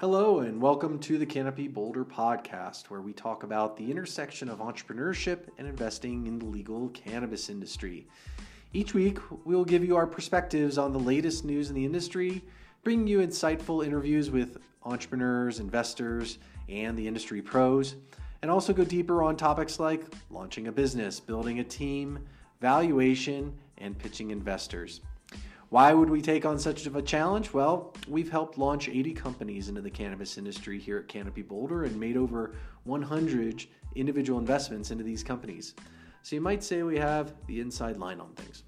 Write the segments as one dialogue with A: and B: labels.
A: Hello, and welcome to the Canopy Boulder podcast, where we talk about the intersection of entrepreneurship and investing in the legal cannabis industry. Each week, we will give you our perspectives on the latest news in the industry, bringing you insightful interviews with entrepreneurs, investors, and the industry pros, and also go deeper on topics like launching a business, building a team, valuation, and pitching investors. Why would we take on such a challenge? Well, we've helped launch 80 companies into the cannabis industry here at Canopy Boulder and made over 100 individual investments into these companies. So you might say we have the inside line on things.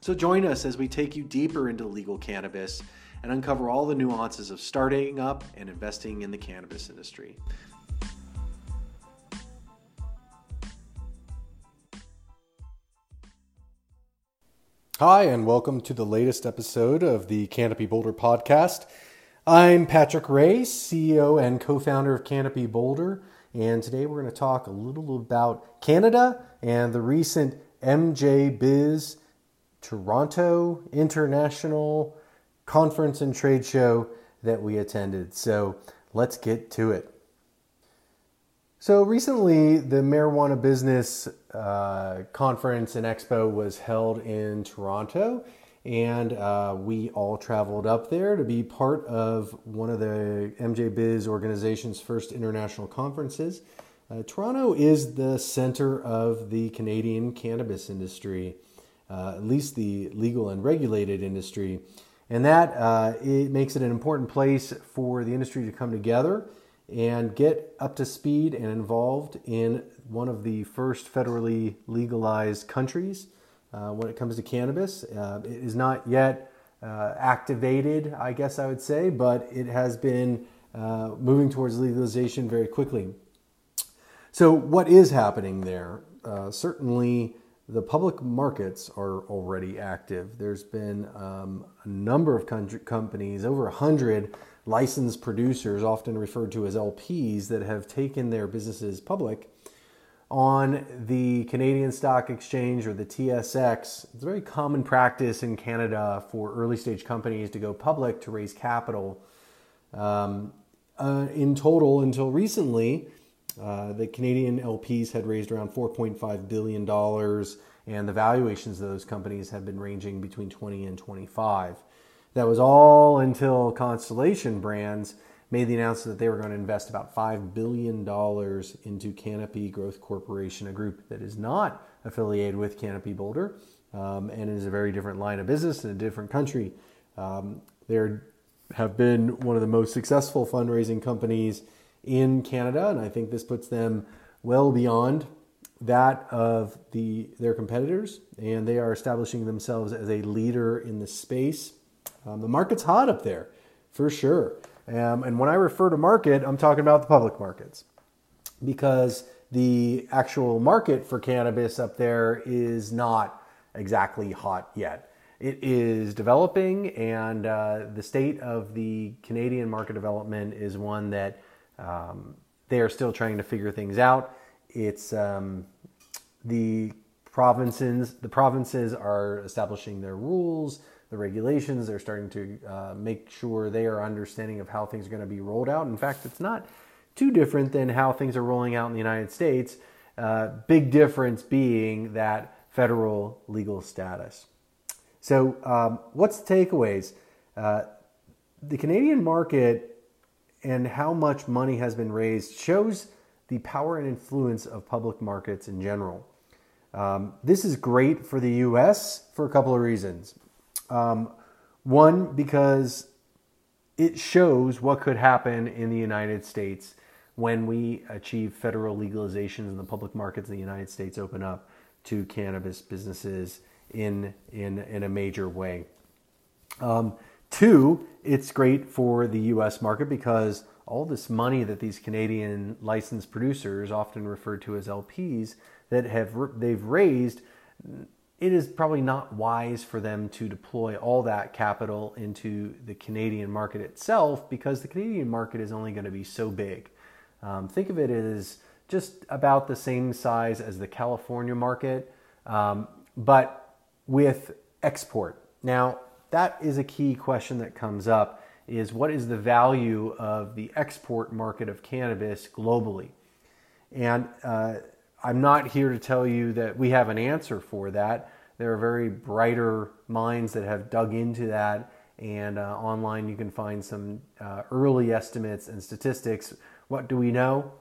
A: So join us as we take you deeper into legal cannabis and uncover all the nuances of starting up and investing in the cannabis industry. Hi, and welcome to the latest episode of the Canopy Boulder podcast. I'm Patrick Rea, CEO and co founder of Canopy Boulder, and today we're going to talk a little about Canada and the recent MJ Biz Toronto International Conference and Trade Show that we attended. So let's get to it. So recently, the Marijuana Business uh, Conference and Expo was held in Toronto, and uh, we all traveled up there to be part of one of the MJ Biz organization's first international conferences. Uh, Toronto is the center of the Canadian cannabis industry, uh, at least the legal and regulated industry, and that uh, it makes it an important place for the industry to come together and get up to speed and involved in one of the first federally legalized countries uh, when it comes to cannabis. Uh, it is not yet uh, activated, I guess I would say, but it has been uh, moving towards legalization very quickly. So, what is happening there? Uh, certainly, the public markets are already active. There's been um, a number of companies, over a hundred licensed producers, often referred to as LPs, that have taken their businesses public on the Canadian Stock Exchange or the TSX. It's a very common practice in Canada for early stage companies to go public to raise capital. Um, uh, in total, until recently, uh, the Canadian LPs had raised around $4.5 billion, and the valuations of those companies have been ranging between 20 and 25. That was all until Constellation Brands made the announcement that they were going to invest about $5 billion into Canopy Growth Corporation, a group that is not affiliated with Canopy Boulder um, and is a very different line of business in a different country. Um, they have been one of the most successful fundraising companies in Canada, and I think this puts them well beyond that of the their competitors, and they are establishing themselves as a leader in the space. Um, the market's hot up there, for sure. Um, and when I refer to market, I'm talking about the public markets because the actual market for cannabis up there is not exactly hot yet. It is developing, and uh, the state of the Canadian market development is one that um, they are still trying to figure things out. It's um, the provinces. The provinces are establishing their rules the regulations. They're starting to uh, make sure they are understanding of how things are going to be rolled out. In fact, it's not too different than how things are rolling out in the United States. Uh, big difference being that federal legal status. So, um, what's the takeaways? Uh, the Canadian market and how much money has been raised shows the power and influence of public markets in general. Um, this is great for the US for a couple of reasons. Um, one, because it shows what could happen in the United States when we achieve federal legalization and the public markets in the United States open up to cannabis businesses in in in a major way. Um, two, it's great for the U.S. market because all this money that these Canadian licensed producers, often referred to as LPs, that have they've raised it is probably not wise for them to deploy all that capital into the Canadian market itself because the Canadian market is only going to be so big. Um, think of it as just about the same size as the California market, um, but with export. Now, that is a key question that comes up is what is the value of the export market of cannabis globally? And uh, I'm not here to tell you that we have an answer for that. There are very brighter minds that have dug into that, and uh, online you can find some uh, early estimates and statistics. What do we know?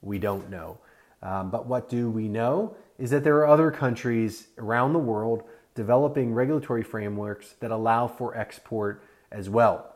A: We don't know. Um, but what do we know is that there are other countries around the world developing regulatory frameworks that allow for export as well.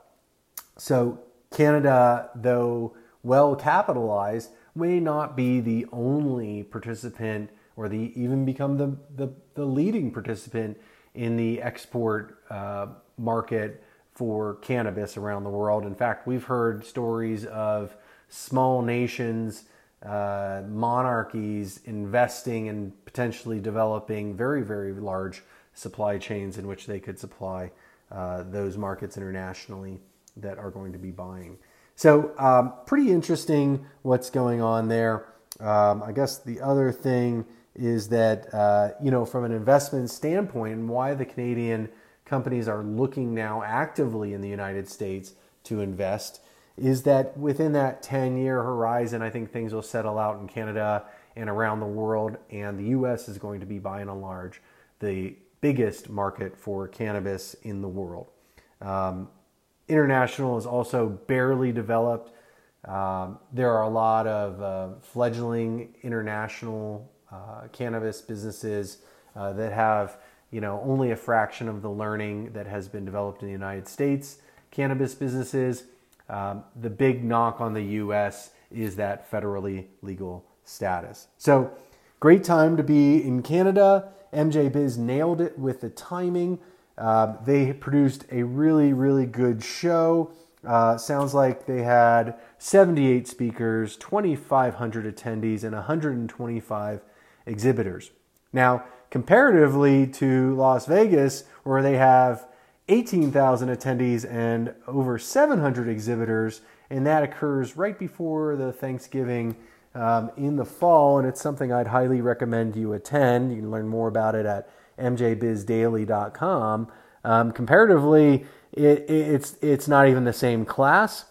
A: So, Canada, though well capitalized, may not be the only participant or the even become the, the, the leading participant in the export uh, market for cannabis around the world. In fact, we've heard stories of small nations, uh, monarchies investing and potentially developing very, very large supply chains in which they could supply uh, those markets internationally that are going to be buying. So, um, pretty interesting what's going on there. Um, I guess the other thing is that, uh, you know, from an investment standpoint, and why the Canadian companies are looking now actively in the United States to invest is that within that 10 year horizon, I think things will settle out in Canada and around the world, and the US is going to be by and large the biggest market for cannabis in the world. Um, international is also barely developed. Um, there are a lot of uh, fledgling international uh, cannabis businesses uh, that have, you know, only a fraction of the learning that has been developed in the United States. Cannabis businesses, um, the big knock on the U.S. is that federally legal status. So, great time to be in Canada. MJ Biz nailed it with the timing. Uh, they produced a really, really good show. Uh, sounds like they had 78 speakers, 2,500 attendees, and 125 exhibitors. Now, comparatively to Las Vegas, where they have 18,000 attendees and over 700 exhibitors, and that occurs right before the Thanksgiving um, in the fall, and it's something I'd highly recommend you attend. You can learn more about it at mjbizdaily.com. Um, comparatively, it, it's it's not even the same class.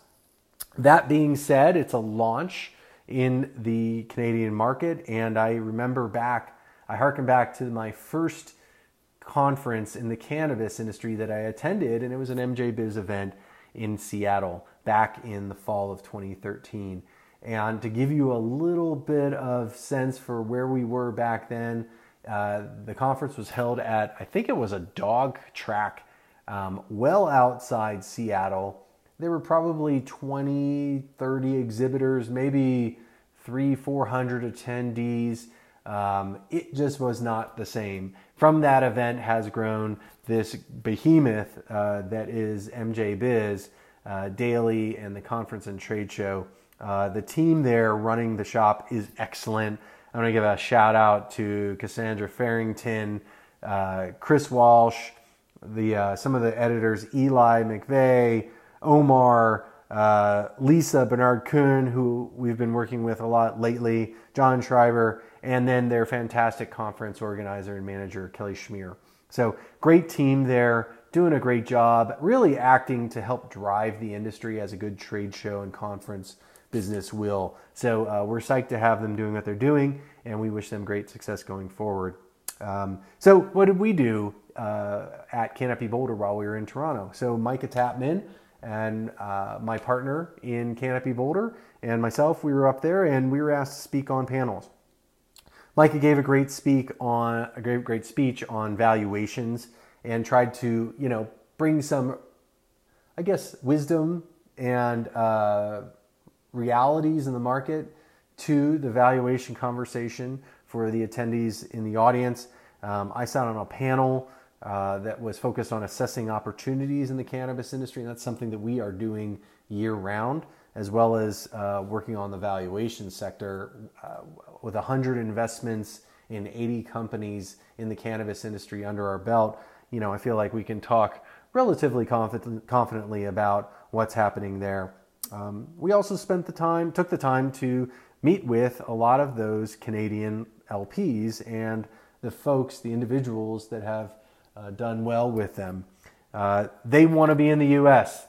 A: That being said, it's a launch in the Canadian market, and I remember back, I harken back to my first conference in the cannabis industry that I attended, and it was an MJ Biz event in Seattle back in the fall of 2013. And to give you a little bit of sense for where we were back then, uh, the conference was held at, I think it was a dog track um, well outside Seattle. There were probably 20, 30 exhibitors, maybe three, 400 attendees. Um, it just was not the same. From that event has grown this behemoth uh, that is MJ Biz uh, Daily and the conference and trade show. Uh, the team there running the shop is excellent. I want to give a shout out to Cassandra Farrington, uh, Chris Walsh, the uh, some of the editors, Eli McVey, Omar, uh, Lisa Bernard Kuhn, who we've been working with a lot lately, John Schroyer, and then their fantastic conference organizer and manager, Kelly Schmier. So great team there, doing a great job, really acting to help drive the industry as a good trade show and conference business will. So uh, we're psyched to have them doing what they're doing, and we wish them great success going forward. Um, so what did we do uh, at Canopy Boulder while we were in Toronto? So Micah Tapman and uh, my partner in Canopy Boulder and myself, we were up there and we were asked to speak on panels. Micah gave a great speak on a great great speech on valuations and tried to you know bring some, I guess, wisdom and uh, realities in the market to the valuation conversation for the attendees in the audience. Um, I sat on a panel uh, that was focused on assessing opportunities in the cannabis industry, and that's something that we are doing year round, as well as uh, working on the valuation sector uh, with 100 investments in 80 companies in the cannabis industry under our belt. You know, I feel like we can talk relatively confident, confidently about what's happening there. Um, we also spent the time, took the time to meet with a lot of those Canadian LPs and the folks, the individuals that have uh, done well with them. Uh, they want to be in the U.S.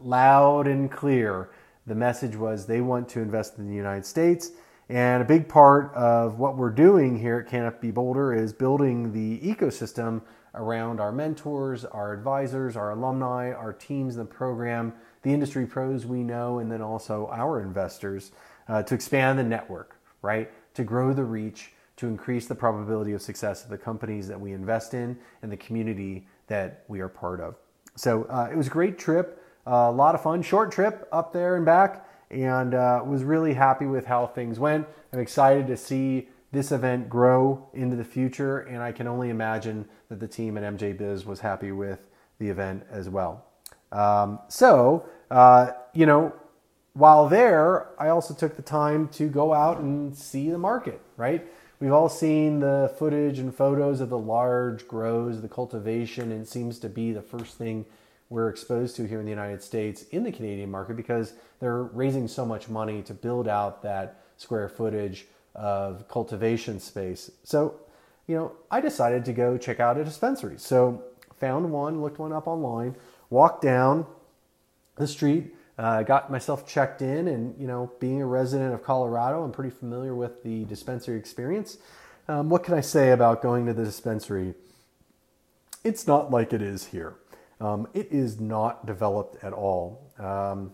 A: loud and clear. The message was they want to invest in the United States. And a big part of what we're doing here at Canopy Boulder is building the ecosystem around our mentors, our advisors, our alumni, our teams in the program, the industry pros we know, and then also our investors uh, to expand the network, right? To grow the reach, to increase the probability of success of the companies that we invest in and the community that we are part of. So uh, it was a great trip, a lot of fun, short trip up there and back, and uh, was really happy with how things went. I'm excited to see this event grow into the future, and I can only imagine that the team at MJ Biz was happy with the event as well. Um, so, uh, you know, while there, I also took the time to go out and see the market, right? We've all seen the footage and photos of the large grows, the cultivation, and it seems to be the first thing we're exposed to here in the United States in the Canadian market because they're raising so much money to build out that square footage of cultivation space. So, you know, I decided to go check out a dispensary. So, found one, looked one up online, walked down the street, uh, got myself checked in, and you know, being a resident of Colorado, I'm pretty familiar with the dispensary experience. Um, what can I say about going to the dispensary? It's not like it is here. Um, it is not developed at all. Um,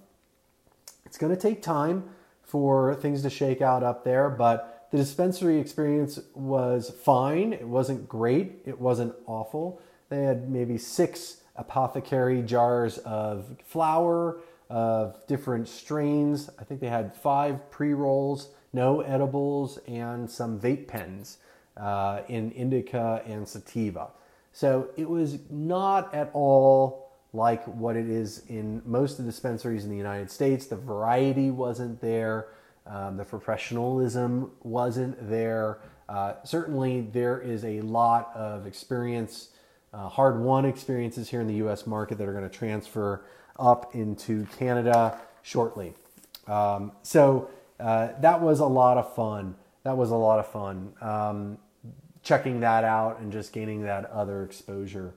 A: it's going to take time for things to shake out up there, but the dispensary experience was fine. It wasn't great. It wasn't awful. They had maybe six apothecary jars of flour, of different strains. I think they had five pre rolls, no edibles, and some vape pens uh, in indica and sativa. So it was not at all like what it is in most of the dispensaries in the United States. The variety wasn't there, um, the professionalism wasn't there. Uh, certainly, there is a lot of experience, uh, hard won experiences here in the US market that are going to transfer up into Canada shortly. Um, so, uh, that was a lot of fun. That was a lot of fun. Um, checking that out and just gaining that other exposure.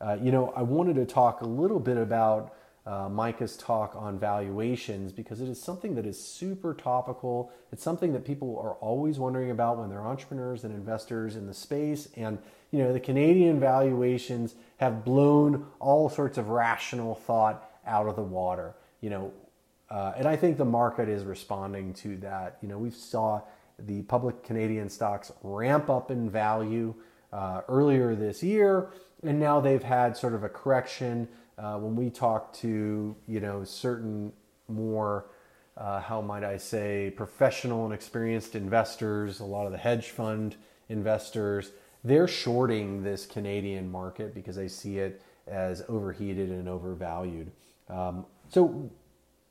A: Uh, you know, I wanted to talk a little bit about uh, Micah's talk on valuations because it is something that is super topical. It's something that people are always wondering about when they're entrepreneurs and investors in the space. And, you know, the Canadian valuations have blown all sorts of rational thought out of the water, you know. Uh, and I think the market is responding to that. You know, we saw the public Canadian stocks ramp up in value uh, earlier this year and now they've had sort of a correction. Uh, when we talk to you know certain more, uh, how might I say, professional and experienced investors, a lot of the hedge fund investors, they're shorting this Canadian market because they see it as overheated and overvalued. Um, so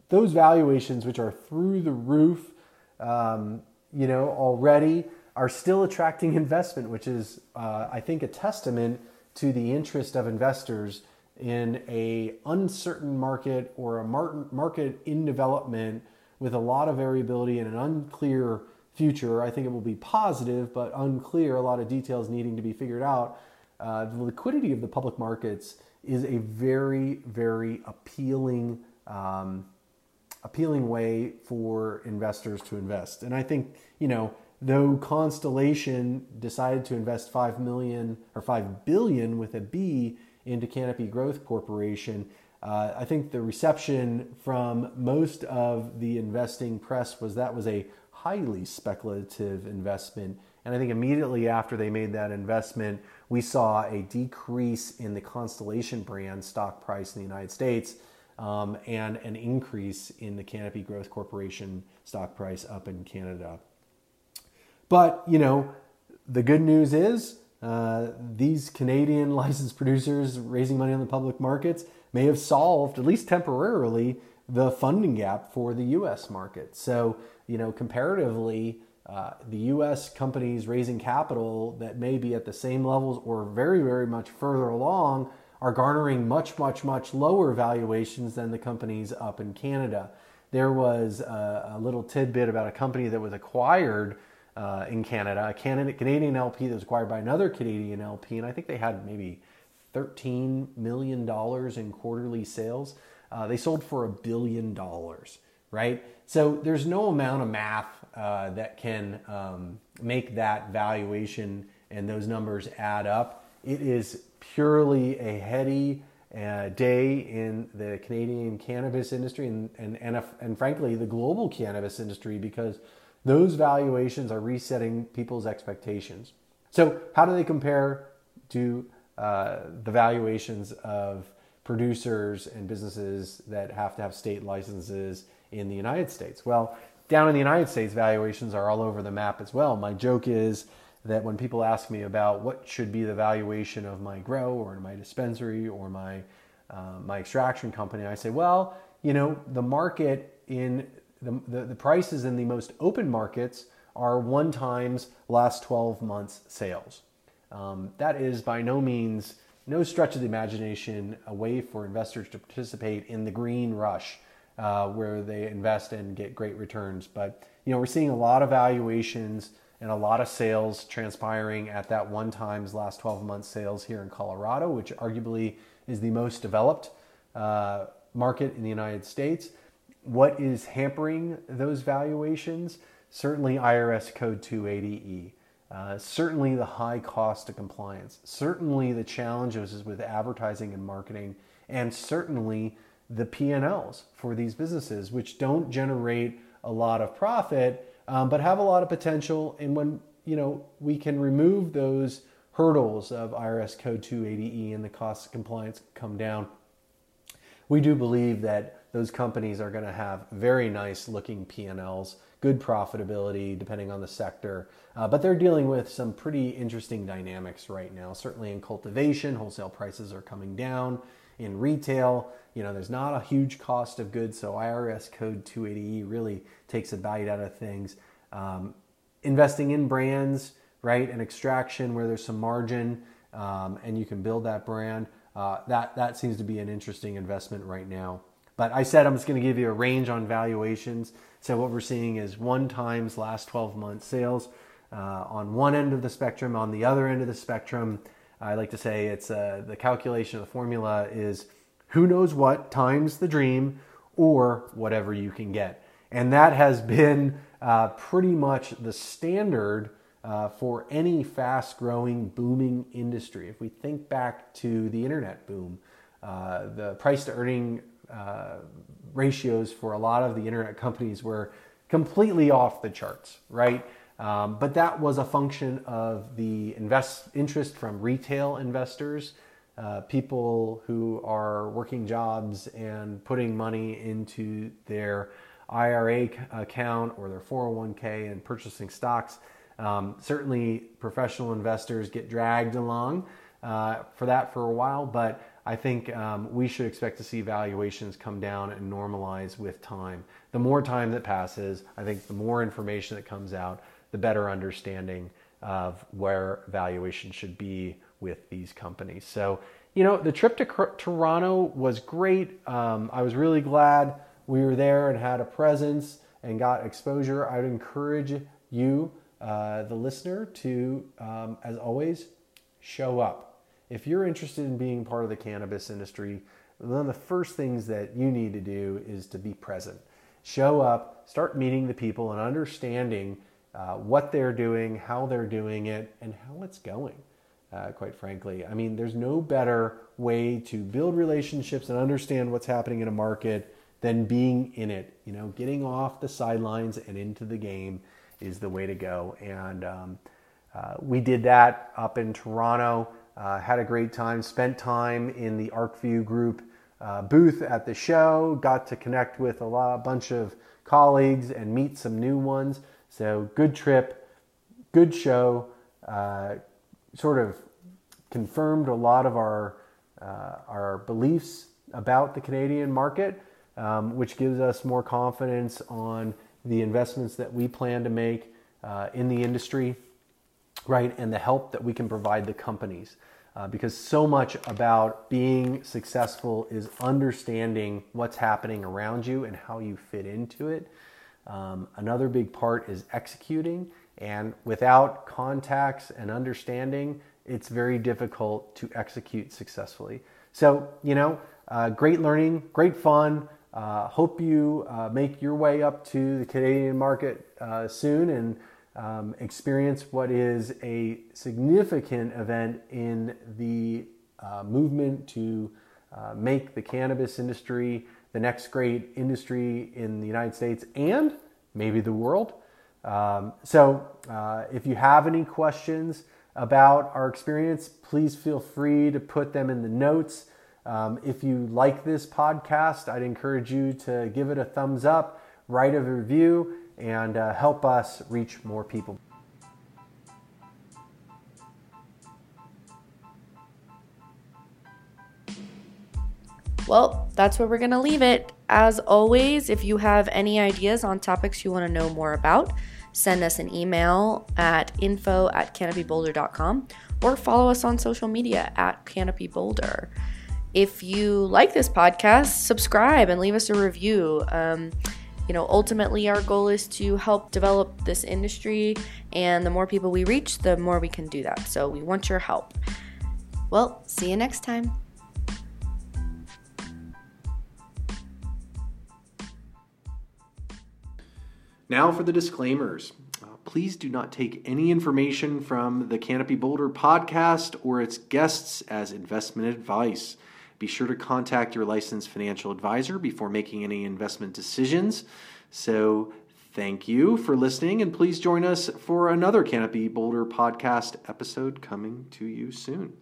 A: those valuations, which are through the roof, um, you know, already are still attracting investment, which is, uh, I think, a testament to the interest of investors in a uncertain market or a market in development with a lot of variability and an unclear future. I think it will be positive, but unclear, a lot of details needing to be figured out. Uh, the liquidity of the public markets is a very, very appealing, um, appealing way for investors to invest. And I think, you know, though Constellation decided to invest 5 million or 5 billion with a B into Canopy Growth Corporation, uh, I think the reception from most of the investing press was that was a highly speculative investment. And I think immediately after they made that investment, we saw a decrease in the Constellation brand stock price in the United States um, and an increase in the Canopy Growth Corporation stock price up in Canada. But, you know, the good news is uh, these Canadian licensed producers raising money on the public markets may have solved, at least temporarily, the funding gap for the US market. So, you know, comparatively, uh, the US companies raising capital that may be at the same levels or very, very much further along are garnering much, much, much lower valuations than the companies up in Canada. There was a, a little tidbit about a company that was acquired uh, in Canada, a Canada, Canadian LP that was acquired by another Canadian LP, and I think they had maybe $13 million in quarterly sales. Uh, they sold for a billion dollars, right? So there's no amount of math uh, that can um, make that valuation and those numbers add up. It is purely a heady uh, day in the Canadian cannabis industry and, and, and, and frankly, the global cannabis industry because those valuations are resetting people's expectations. So, how do they compare to uh, the valuations of producers and businesses that have to have state licenses in the United States? Well, down in the United States, valuations are all over the map as well. My joke is that when people ask me about what should be the valuation of my grow or my dispensary or my uh, my extraction company, I say, well, you know, the market in the, the, the prices in the most open markets are one times last 12 months sales. Um, that is by no means, no stretch of the imagination, a way for investors to participate in the green rush uh, where they invest and get great returns. But you know, we're seeing a lot of valuations and a lot of sales transpiring at that one times last 12 months sales here in Colorado, which arguably is the most developed uh, market in the United States. What is hampering those valuations? Certainly IRS Code 280E. Uh, certainly the high cost of compliance. Certainly the challenges with advertising and marketing, and certainly the P&Ls for these businesses, which don't generate a lot of profit, um, but have a lot of potential. And when you know we can remove those hurdles of IRS Code 280E and the cost of compliance come down, we do believe that those companies are going to have very nice looking P&Ls, good profitability depending on the sector. Uh, but they're dealing with some pretty interesting dynamics right now. Certainly in cultivation, wholesale prices are coming down. In retail, you know, there's not a huge cost of goods, so IRS code 280E really takes a bite out of things. Um, investing in brands, right, and extraction where there's some margin um, and you can build that brand, uh, that, that seems to be an interesting investment right now. But I said I'm just going to give you a range on valuations. So what we're seeing is one times last 12 months sales uh, on one end of the spectrum. On the other end of the spectrum, I like to say it's uh, the calculation of the formula is who knows what times the dream or whatever you can get. And that has been uh, pretty much the standard uh, for any fast growing, booming industry. If we think back to the internet boom, uh, the price to earning uh, ratios for a lot of the internet companies were completely off the charts, right? Um, but that was a function of the invest interest from retail investors uh, people who are working jobs and putting money into their IRA account or their 401k and purchasing stocks. Um, certainly, professional investors get dragged along uh, for that for a while, but I think um, we should expect to see valuations come down and normalize with time. The more time that passes, I think the more information that comes out, the better understanding of where valuation should be with these companies. So, you know, the trip to Toronto was great. Um, I was really glad we were there and had a presence and got exposure. I would encourage you, uh, the listener, to, um, as always, show up. If you're interested in being part of the cannabis industry, one of the first things that you need to do is to be present. Show up, start meeting the people and understanding uh, what they're doing, how they're doing it, and how it's going uh, quite frankly. I mean, there's no better way to build relationships and understand what's happening in a market than being in it. You know, getting off the sidelines and into the game is the way to go. And um, uh, we did that up in Toronto. Uh, had a great time. Spent time in the ArcView group uh, booth at the show. Got to connect with a lot, bunch of colleagues and meet some new ones. So good trip, good show. Uh, sort of confirmed a lot of our uh, our beliefs about the Canadian market, um, which gives us more confidence on the investments that we plan to make uh, in the industry, right, and the help that we can provide the companies. Uh, because so much about being successful is understanding what's happening around you and how you fit into it. Um, another big part is executing, and without contacts and understanding, it's very difficult to execute successfully. So, you know, uh, great learning, great fun. Uh, hope you uh, make your way up to the Canadian market uh, soon and um, experience what is a significant event in the uh, movement to uh, make the cannabis industry the next great industry in the United States and maybe the world. Um, so, if you have any questions about our experience, please feel free to put them in the notes. Um, if you like this podcast, I'd encourage you to give it a thumbs up, write a review, and uh, help us reach more people.
B: Well, that's where we're going to leave it. As always, if you have any ideas on topics you want to know more about, send us an email at info at canopyboulder.com or follow us on social media at canopyboulder. If you like this podcast, subscribe and leave us a review. Um, you know, ultimately, our goal is to help develop this industry, and the more people we reach, the more we can do that. So, we want your help. Well, see you next time.
A: Now for the disclaimers. Uh, please do not take any information from the Canopy Boulder podcast or its guests as investment advice. Be sure to contact your licensed financial advisor before making any investment decisions. So, thank you for listening, and please join us for another Canopy Boulder podcast episode coming to you soon.